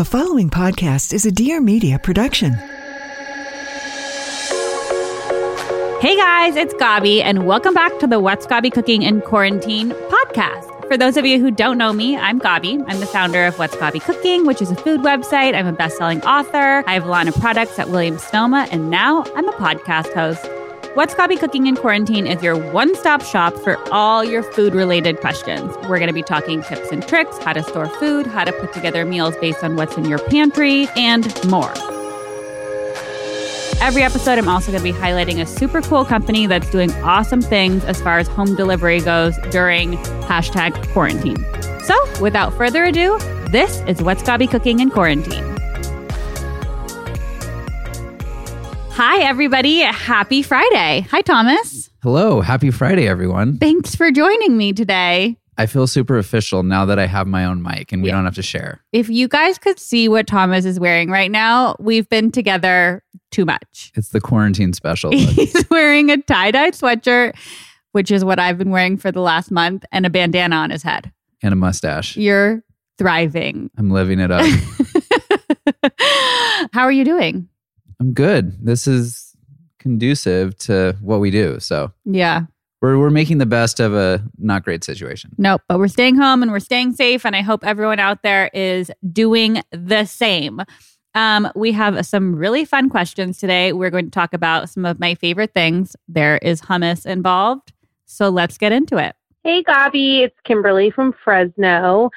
The following podcast is a Dear Media production. Hey guys, it's Gaby, and welcome back to the What's Gaby Cooking in Quarantine podcast. For those of you who don't know me, I'm Gaby. I'm the founder of What's Gaby Cooking, which is a food website. I'm a best-selling author. I have a line of products at Williams Sonoma, and now I'm a podcast host. What's Gaby Cooking in Quarantine is your one stop shop for all your food related questions. We're going to be talking tips and tricks, how to store food, how to put together meals based on what's in your pantry, and more. Every episode, I'm also going to be highlighting a super cool company that's doing awesome things as far as home delivery goes during hashtag quarantine. So, without further ado, this is What's Gaby Cooking in Quarantine. Hi, everybody. Happy Friday. Hi, Thomas. Hello, happy Friday, everyone. Thanks for joining me today. I feel super official now that I have my own mic and we Yeah. don't have to share. If you guys could see what Thomas is wearing right now, we've been together too much. It's the quarantine special. He's wearing a tie dye sweatshirt, which is what I've been wearing for the last month, and a bandana on his head. and a mustache. You're thriving. I'm living it up. How are you doing? I'm good. This is conducive to what we do. So Yeah. we're, we're making the best of a not great situation. Nope. But we're staying home and we're staying safe. And I hope everyone out there is doing the same. Um, we have some really fun questions today. We're going to talk about some of my favorite things. There is hummus involved. So let's get into it. Hey, Gaby, it's Kimberly from Fresno.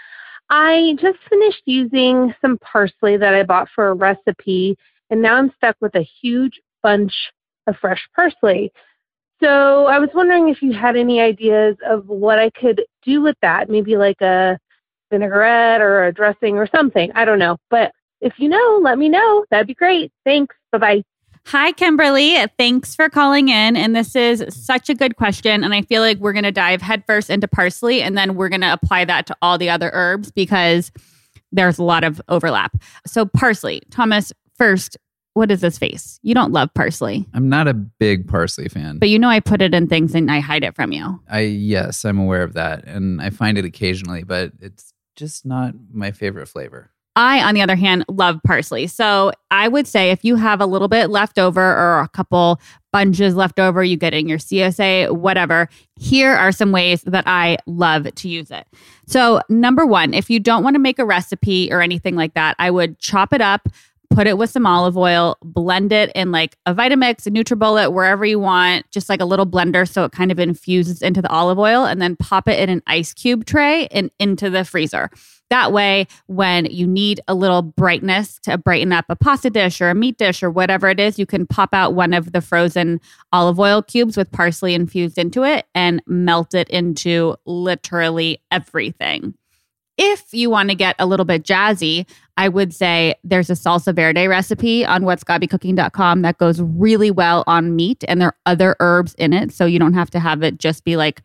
I just finished using some parsley that I bought for a recipe, and now I'm stuck with a huge bunch of fresh parsley. So I was wondering if you had any ideas of what I could do with that, maybe like a vinaigrette or a dressing or something. I don't know. But if you know, let me know. That'd be great. Thanks. Bye bye. Hi, Kimberly. Thanks for calling in. And this is such a good question. And I feel like we're going to dive headfirst into parsley and then we're going to apply that to all the other herbs because there's a lot of overlap. So, parsley, Thomas, first, what is this face? You don't love parsley, I'm not a big parsley fan. but you know I put it in things and I hide it from you. I yes, I'm aware of that. And I find it occasionally, but it's just not my favorite flavor. I, on the other hand, love parsley. So I would say if you have a little bit left over or a couple bunches left over, you get in your CSA, whatever. Here are some ways that I love to use it. So, number one, if you don't want to make a recipe or anything like that, I would chop it up. Put it with some olive oil, blend it in like a Vitamix, a NutriBullet, wherever you want, just like a little blender so it kind of infuses into the olive oil, and then pop it in an ice cube tray and into the freezer. That way, when you need a little brightness to brighten up a pasta dish or a meat dish or whatever it is, you can pop out one of the frozen olive oil cubes with parsley infused into it and melt it into literally everything. If you want to get a little bit jazzy, I would say there's a salsa verde recipe on whatsgabycooking.com that goes really well on meat, and there are other herbs in it. So you don't have to have it just be like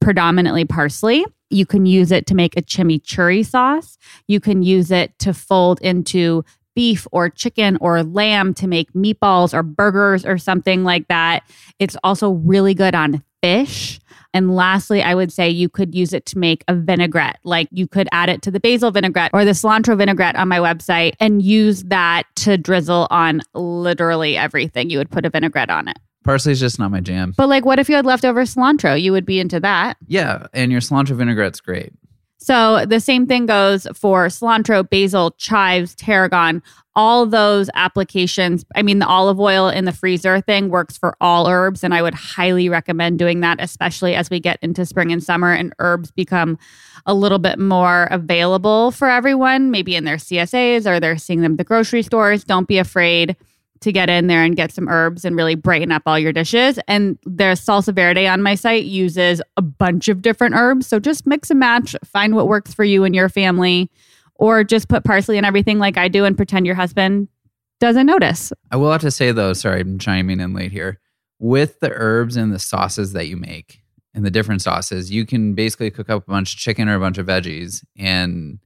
predominantly parsley. You can use it to make a chimichurri sauce. You can use it to fold into beef or chicken or lamb to make meatballs or burgers or something like that. It's also really good on fish. And lastly, I would say you could use it to make a vinaigrette. Like you could add it to the basil vinaigrette or the cilantro vinaigrette on my website and use that to drizzle on literally everything. You would put a vinaigrette on it. Parsley's just not my jam. But like, what if you had leftover cilantro? You would be into that. Yeah, and your cilantro vinaigrette's great. So the same thing goes for cilantro, basil, chives, tarragon, all those applications. I mean, the olive oil in the freezer thing works for all herbs, and I would highly recommend doing that, especially as we get into spring and summer and herbs become a little bit more available for everyone, maybe in their CSAs or they're seeing them at the grocery stores. Don't be afraid to get in there and get some herbs and really brighten up all your dishes. And there's salsa verde on my site uses a bunch of different herbs. So just mix and match, find what works for you and your family, or just put parsley in everything like I do and pretend your husband doesn't notice. I will have to say though, sorry, I'm chiming in late here. With the herbs and the sauces that you make and the different sauces, you can basically cook up a bunch of chicken or a bunch of veggies and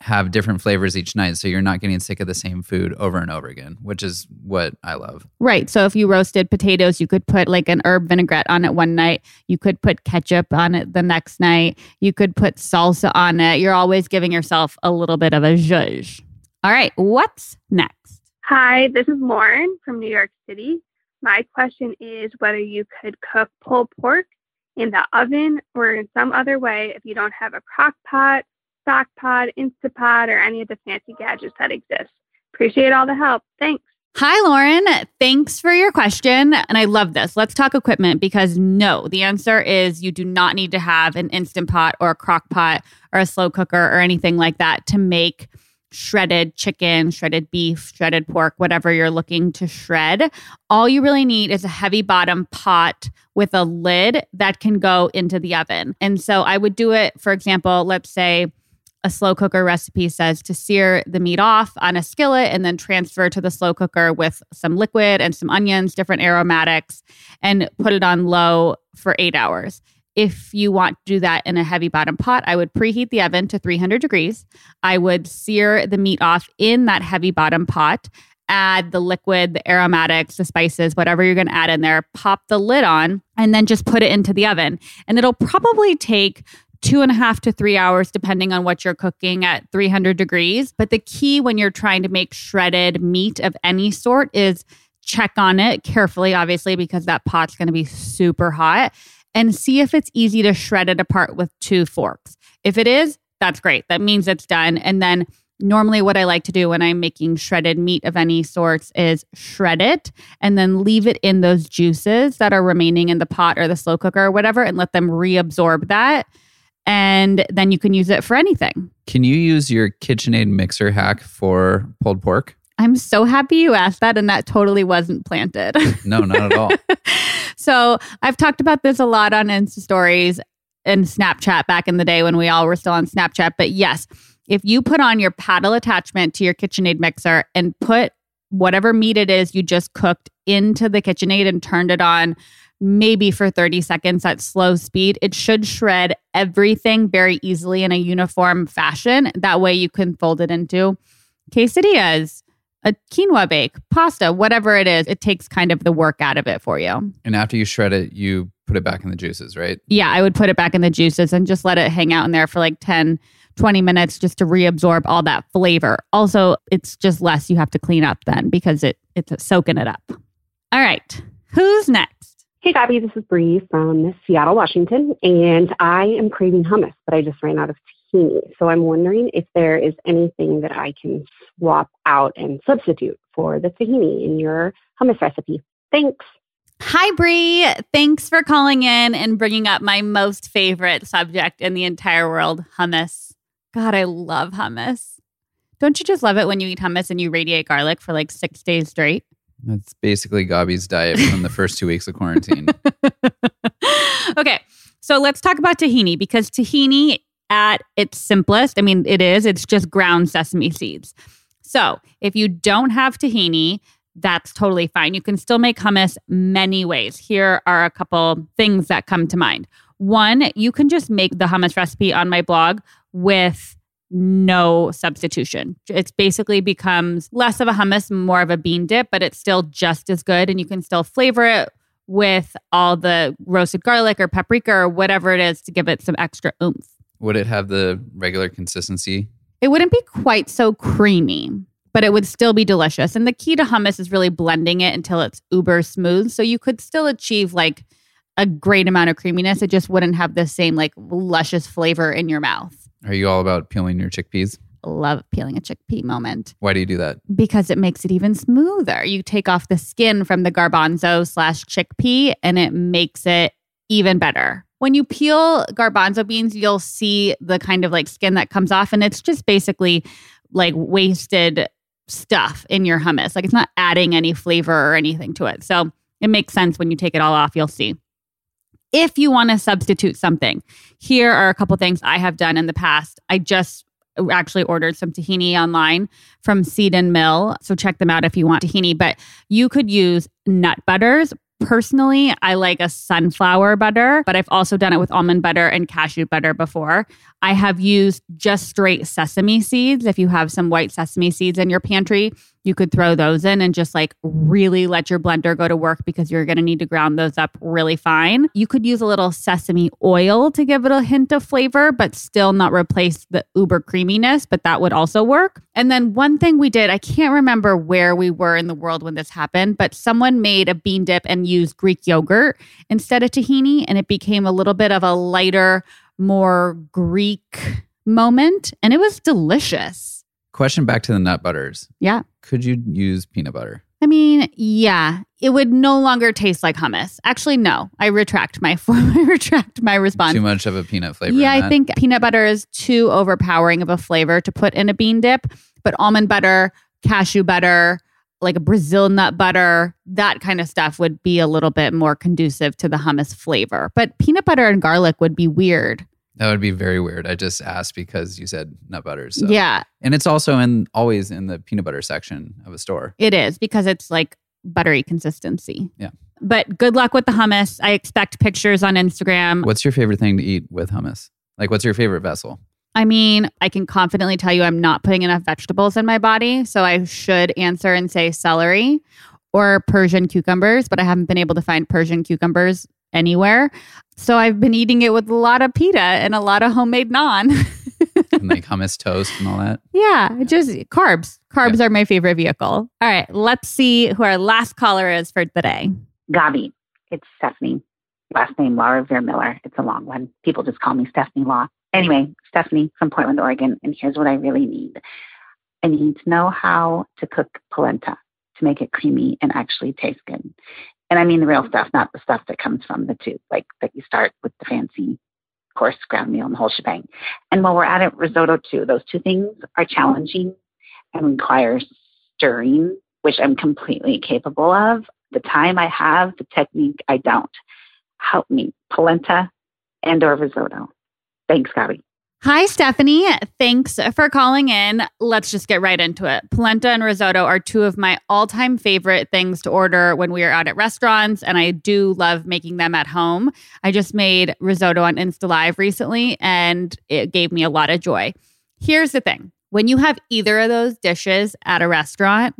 have different flavors each night. So you're not getting sick of the same food over and over again, which is what I love. Right. So if you roasted potatoes, you could put like an herb vinaigrette on it one night. You could put ketchup on it the next night. You could put salsa on it. You're always giving yourself a little bit of a zhuzh. All right, what's next? Hi, this is Lauren from New York City. My question is whether you could cook pulled pork in the oven or in some other way if you don't have a crock pot, stock pot, Instapot, or any of the fancy gadgets that exist. Appreciate all the help. Thanks. Hi, Lauren. Thanks for your question. And I love this. Let's talk equipment because no, the answer is you do not need to have an instant pot or a crock pot or a slow cooker or anything like that to make shredded chicken, shredded beef, shredded pork, whatever you're looking to shred. All you really need is a heavy bottom pot with a lid that can go into the oven. And so I would do it, for example, let's say a slow cooker recipe says to sear the meat off on a skillet and then transfer to the slow cooker with some liquid and some onions, different aromatics, and put it on low for eight hours. If you want to do that in a heavy bottom pot, I would preheat the oven to 300 degrees. I would sear the meat off in that heavy bottom pot, add the liquid, the aromatics, the spices, whatever you're going to add in there, pop the lid on, and then just put it into the oven. And it'll probably take two and a half to three hours, depending on what you're cooking at 300 degrees. But the key when you're trying to make shredded meat of any sort is check on it carefully, obviously, because that pot's going to be super hot and see if it's easy to shred it apart with two forks. If it is, that's great. That means it's done. And then normally what I like to do when I'm making shredded meat of any sorts is shred it and then leave it in those juices that are remaining in the pot or the slow cooker or whatever and let them reabsorb that. And then you can use it for anything. Can you use your KitchenAid mixer hack for pulled pork? I'm so happy you asked that, and that totally wasn't planted. No, not at all. so I've talked about this a lot on Insta stories and Snapchat back in the day when we all were still on Snapchat. But yes, if you put on your paddle attachment to your KitchenAid mixer and put whatever meat it is you just cooked into the KitchenAid and turned it on maybe for 30 seconds at slow speed, it should shred everything very easily in a uniform fashion. That way you can fold it into quesadillas, a quinoa bake, pasta, whatever it is. It takes kind of the work out of it for you. And after you shred it, you put it back in the juices, right? Yeah, I would put it back in the juices and just let it hang out in there for like 10, 20 minutes just to reabsorb all that flavor. Also, it's just less you have to clean up then because it it's soaking it up. All right. Who's next? Hey, Gaby, this is Bree from Seattle, Washington, and I am craving hummus, but I just ran out of tahini. So I'm wondering if there is anything that I can swap out and substitute for the tahini in your hummus recipe. Thanks. Hi, Bree. Thanks for calling in and bringing up my most favorite subject in the entire world hummus. God, I love hummus. Don't you just love it when you eat hummus and you radiate garlic for like six days straight? That's basically Gaby's diet from the first two weeks of quarantine. okay, so let's talk about tahini because tahini, at its simplest, I mean, it is, it's just ground sesame seeds. So if you don't have tahini, that's totally fine. You can still make hummus many ways. Here are a couple things that come to mind. One, you can just make the hummus recipe on my blog with no substitution. It basically becomes less of a hummus, more of a bean dip, but it's still just as good. And you can still flavor it with all the roasted garlic or paprika or whatever it is to give it some extra oomph. Would it have the regular consistency? It wouldn't be quite so creamy, but it would still be delicious. And the key to hummus is really blending it until it's uber smooth. So you could still achieve like a great amount of creaminess. It just wouldn't have the same like luscious flavor in your mouth. Are you all about peeling your chickpeas? Love peeling a chickpea moment Why do you do that? because it makes it even smoother. You take off the skin from the garbanzo slash chickpea and it makes it even better. When you peel garbanzo beans, you'll see the kind of like skin that comes off, and it's just basically like wasted stuff in your hummus. Like it's not adding any flavor or anything to it. So it makes sense when you take it all off, you'll see. If you want to substitute something, here are a couple things I have done in the past. I just actually ordered some tahini online from Seed and Mill. So check them out if you want tahini. But you could use nut butters. Personally, I like a sunflower butter, but I've also done it with almond butter and cashew butter before. I have used just straight sesame seeds. If you have some white sesame seeds in your pantry, You could throw those in and just like really let your blender go to work because you're going to need to ground those up really fine. You could use a little sesame oil to give it a hint of flavor, but still not replace the uber creaminess, but that would also work. And then one thing we did, I can't remember where we were in the world when this happened, but someone made a bean dip and used Greek yogurt instead of tahini, and it became a little bit of a lighter, more Greek moment, and it was delicious. Question back to the nut butters. Yeah. Could you use peanut butter? I mean, yeah, it would no longer taste like hummus. Actually, no. I retract my I retract my response. Too much of a peanut flavor. Yeah, I think peanut butter is too overpowering of a flavor to put in a bean dip, but almond butter, cashew butter, like a Brazil nut butter, that kind of stuff would be a little bit more conducive to the hummus flavor. But peanut butter and garlic would be weird. That would be very weird. I just asked because you said nut butters. So. Yeah, and it's also in always in the peanut butter section of a store. it is because it's like buttery consistency. Yeah. But good luck with the hummus. I expect pictures on Instagram. What's your favorite thing to eat with hummus? Like, what's your favorite vessel? I mean, I can confidently tell you I'm not putting enough vegetables in my body. So I should answer and say celery or Persian cucumbers, but I haven't been able to find Persian cucumbers anywhere. So I've been eating it with a lot of pita and a lot of homemade naan. And like hummus toast and all that. yeah, just carbs. Carbs are my favorite vehicle. All right, let's see who our last caller is for today. day. Gaby. It's Stephanie. Last name Laura Veer Miller. It's a long one. People just call me Stephanie Law. Anyway, Stephanie from Portland, Oregon. And here's what I really need I need to know how to cook polenta to make it creamy and actually taste good. And I mean the real stuff, not the stuff that comes from the tube, like that you start with the fancy coarse ground meal and the whole shebang. And while we're at it, risotto too. Those two things are challenging and require stirring, which I'm completely capable of the time I have, the technique I don't. Help me, polenta and or risotto. Thanks, Gaby. Hi, Stephanie. Thanks for calling in. Let's just get right into it. Polenta and risotto are two of my all time favorite things to order when we are out at restaurants, and I do love making them at home. I just made risotto on Insta Live recently, and it gave me a lot of joy. Here's the thing when you have either of those dishes at a restaurant,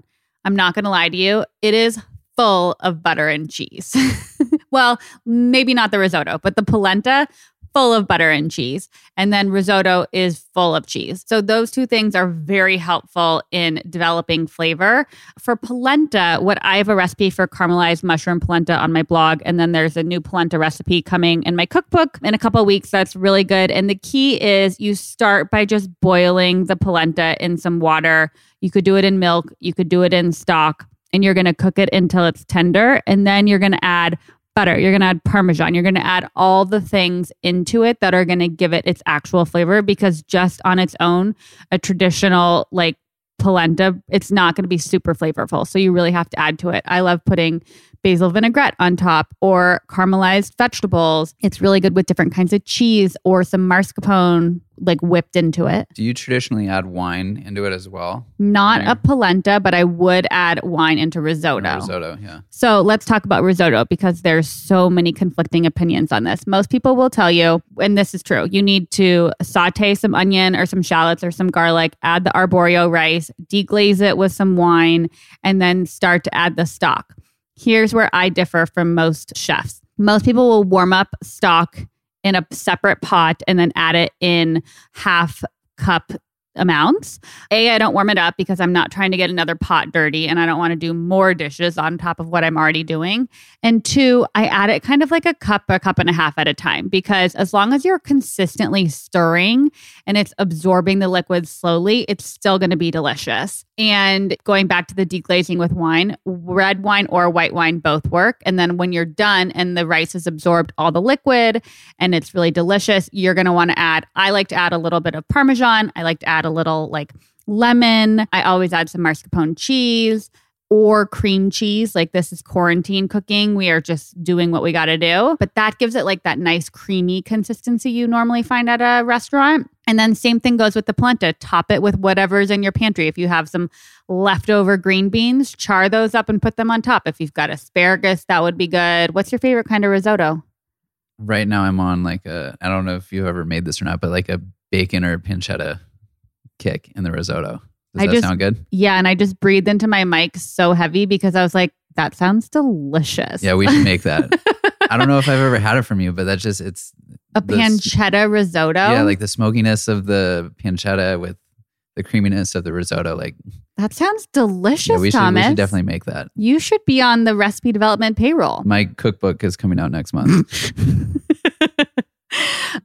I'm not going to lie to you, it is full of butter and cheese. well, maybe not the risotto, but the polenta full of butter and cheese. And then risotto is full of cheese. So those two things are very helpful in developing flavor. For polenta, what I have a recipe for caramelized mushroom polenta on my blog. And then there's a new polenta recipe coming in my cookbook in a couple weeks. That's really good. And the key is you start by just boiling the polenta in some water. You could do it in milk, you could do it in stock. And you're gonna cook it until it's tender. And then you're gonna add butter. You're going to add parmesan. You're going to add all the things into it that are going to give it its actual flavor because just on its own, a traditional like polenta, it's not going to be super flavorful. So you really have to add to it. I love putting basil vinaigrette on top or caramelized vegetables. It's really good with different kinds of cheese or some mascarpone like whipped into it. Do you traditionally add wine into it as well? Not a polenta, but I would add wine into risotto. Risotto, yeah. So let's talk about risotto because there's so many conflicting opinions on this. Most people will tell you, and this is true, you need to saute some onion or some shallots or some garlic, add the arborio rice, deglaze it with some wine, and then start to add the stock. Here's where I differ from most chefs. Most people will warm up stock in a separate pot and then add it in half cup amounts. A, I don't warm it up because I'm not trying to get another pot dirty and I don't want to do more dishes on top of what I'm already doing. And two, I add it kind of like a cup, a cup and a half at a time because as long as you're consistently stirring and it's absorbing the liquid slowly, it's still going to be delicious. And going back to the deglazing with wine, red wine or white wine both work. And then when you're done and the rice has absorbed all the liquid and it's really delicious, you're going to want to add, I like to add a little bit of Parmesan. I like to add a little like lemon. I always add some mascarpone cheese or cream cheese. Like this is quarantine cooking. We are just doing what we got to do. But that gives it like that nice creamy consistency you normally find at a restaurant. And then same thing goes with the polenta. Top it with whatever's in your pantry. If you have some leftover green beans, char those up and put them on top. If you've got asparagus, that would be good. What's your favorite kind of risotto? Right now I'm on like a I don't know if you've ever made this or not, but like a bacon or pancetta kick in the risotto. Does I that just- sound good? Yeah, and I just breathed into my mic so heavy because I was like, that sounds delicious. Yeah, we should make that. I don't know if I've ever had it from you, but that's just it's a the pancetta risotto. Yeah, like the smokiness of the pancetta with the creaminess of the risotto. Like, that sounds delicious, yeah, we should, Thomas. we should definitely make that. You should be on the recipe development payroll. My cookbook is coming out next month.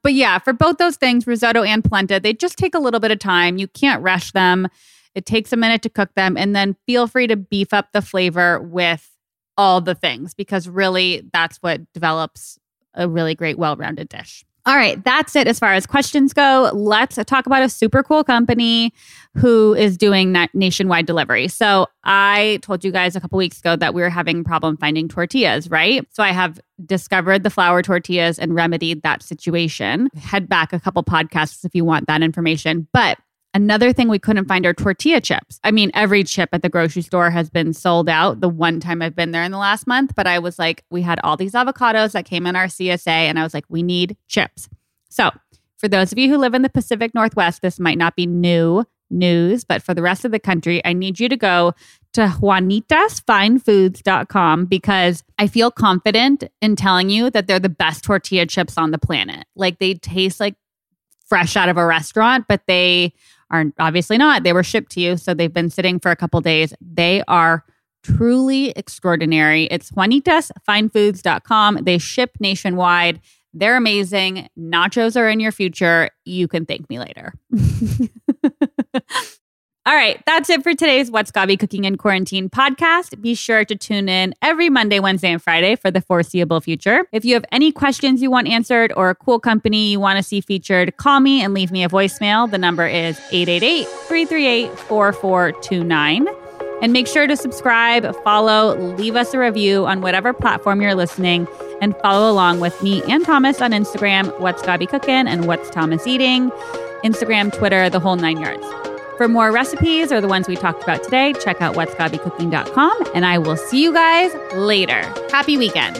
but yeah, for both those things, risotto and polenta, they just take a little bit of time. You can't rush them. It takes a minute to cook them. And then feel free to beef up the flavor with all the things because really that's what develops a really great, well rounded dish. All right, that's it as far as questions go. Let's talk about a super cool company who is doing na- nationwide delivery. So, I told you guys a couple weeks ago that we were having problem finding tortillas, right? So, I have discovered the flour tortillas and remedied that situation. Head back a couple podcasts if you want that information. But Another thing we couldn't find are tortilla chips. I mean, every chip at the grocery store has been sold out the one time I've been there in the last month, but I was like, we had all these avocados that came in our CSA, and I was like, we need chips. So, for those of you who live in the Pacific Northwest, this might not be new news, but for the rest of the country, I need you to go to juanitasfinefoods.com because I feel confident in telling you that they're the best tortilla chips on the planet. Like they taste like fresh out of a restaurant, but they are obviously not. They were shipped to you, so they've been sitting for a couple days. They are truly extraordinary. It's juanitasfinefoods.com. They ship nationwide. They're amazing. Nachos are in your future. You can thank me later. All right, that's it for today's What's Gaby Cooking in Quarantine podcast. Be sure to tune in every Monday, Wednesday, and Friday for the foreseeable future. If you have any questions you want answered or a cool company you want to see featured, call me and leave me a voicemail. The number is 888 338 4429. And make sure to subscribe, follow, leave us a review on whatever platform you're listening, and follow along with me and Thomas on Instagram, What's Gaby Cooking and What's Thomas Eating, Instagram, Twitter, the whole nine yards. For more recipes or the ones we talked about today, check out whatsgabycooking.com and I will see you guys later. Happy weekend.